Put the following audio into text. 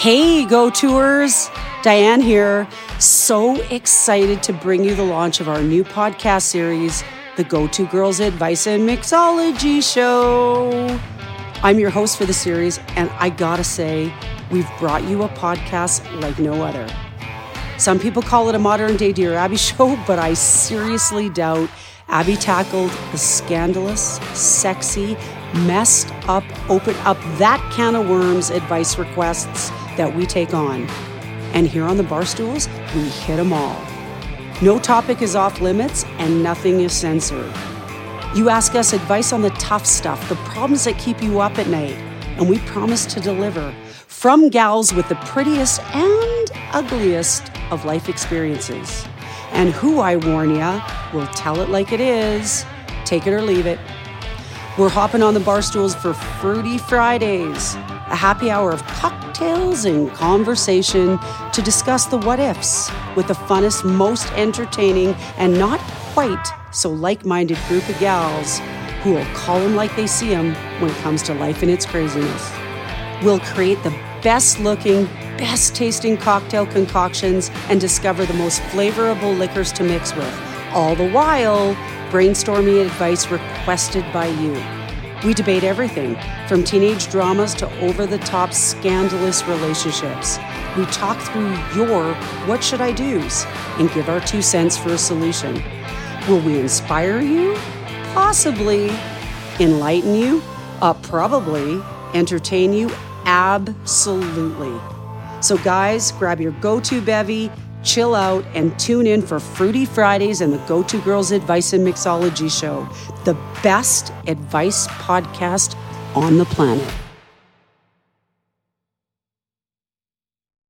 Hey, Go Tours! Diane here. So excited to bring you the launch of our new podcast series, the Go To Girls Advice and Mixology Show. I'm your host for the series, and I gotta say, we've brought you a podcast like no other. Some people call it a modern day Dear Abby show, but I seriously doubt Abby tackled the scandalous, sexy, messed up, open up that can of worms advice requests that we take on. And here on the Barstools, we hit them all. No topic is off limits and nothing is censored. You ask us advice on the tough stuff, the problems that keep you up at night, and we promise to deliver from gals with the prettiest and ugliest of life experiences. And who, I warn ya, will tell it like it is. Take it or leave it. We're hopping on the bar stools for Fruity Fridays, a happy hour of cocktails and conversation to discuss the what ifs with the funnest, most entertaining, and not quite so like minded group of gals who will call them like they see them when it comes to life and its craziness. We'll create the best looking, best tasting cocktail concoctions and discover the most flavorable liquors to mix with, all the while brainstorming advice requested by you. We debate everything from teenage dramas to over the top scandalous relationships. We talk through your what should I do's and give our two cents for a solution. Will we inspire you? Possibly. Enlighten you? Uh, probably. Entertain you? Absolutely. So, guys, grab your go to bevy, chill out, and tune in for Fruity Fridays and the Go To Girls Advice and Mixology Show, the best advice podcast on the planet.